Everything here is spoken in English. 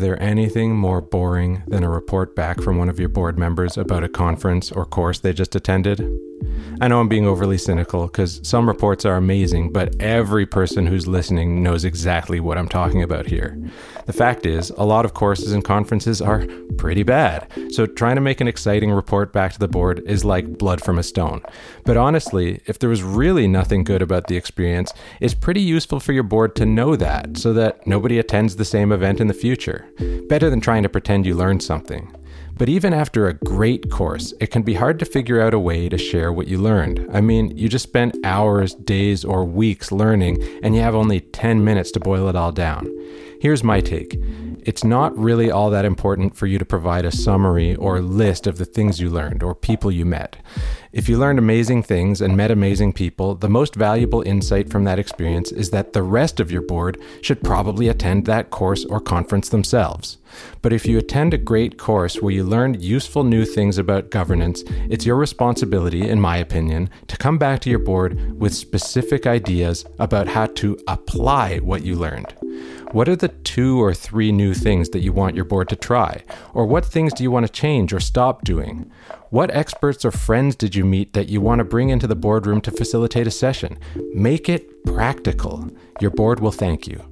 there anything more boring than a report back from one of your board members about a conference or course they just attended? I know I'm being overly cynical because some reports are amazing, but every person who's listening knows exactly what I'm talking about here. The fact is, a lot of courses and conferences are pretty bad, so trying to make an exciting report back to the board is like blood from a stone. But honestly, if there was really nothing good about the experience, it's pretty useful for your board to know that so that nobody attends the same event in the future. Better than trying to pretend you learned something. But even after a great course, it can be hard to figure out a way to share what you learned. I mean, you just spent hours, days, or weeks learning, and you have only 10 minutes to boil it all down. Here's my take it's not really all that important for you to provide a summary or list of the things you learned or people you met. If you learned amazing things and met amazing people, the most valuable insight from that experience is that the rest of your board should probably attend that course or conference themselves. But if you attend a great course where you learned useful new things about governance, it's your responsibility, in my opinion, to come back to your board with specific ideas about how to apply what you learned. What are the two or three new things that you want your board to try? Or what things do you want to change or stop doing? What experts or friends did you meet that you want to bring into the boardroom to facilitate a session? Make it practical. Your board will thank you.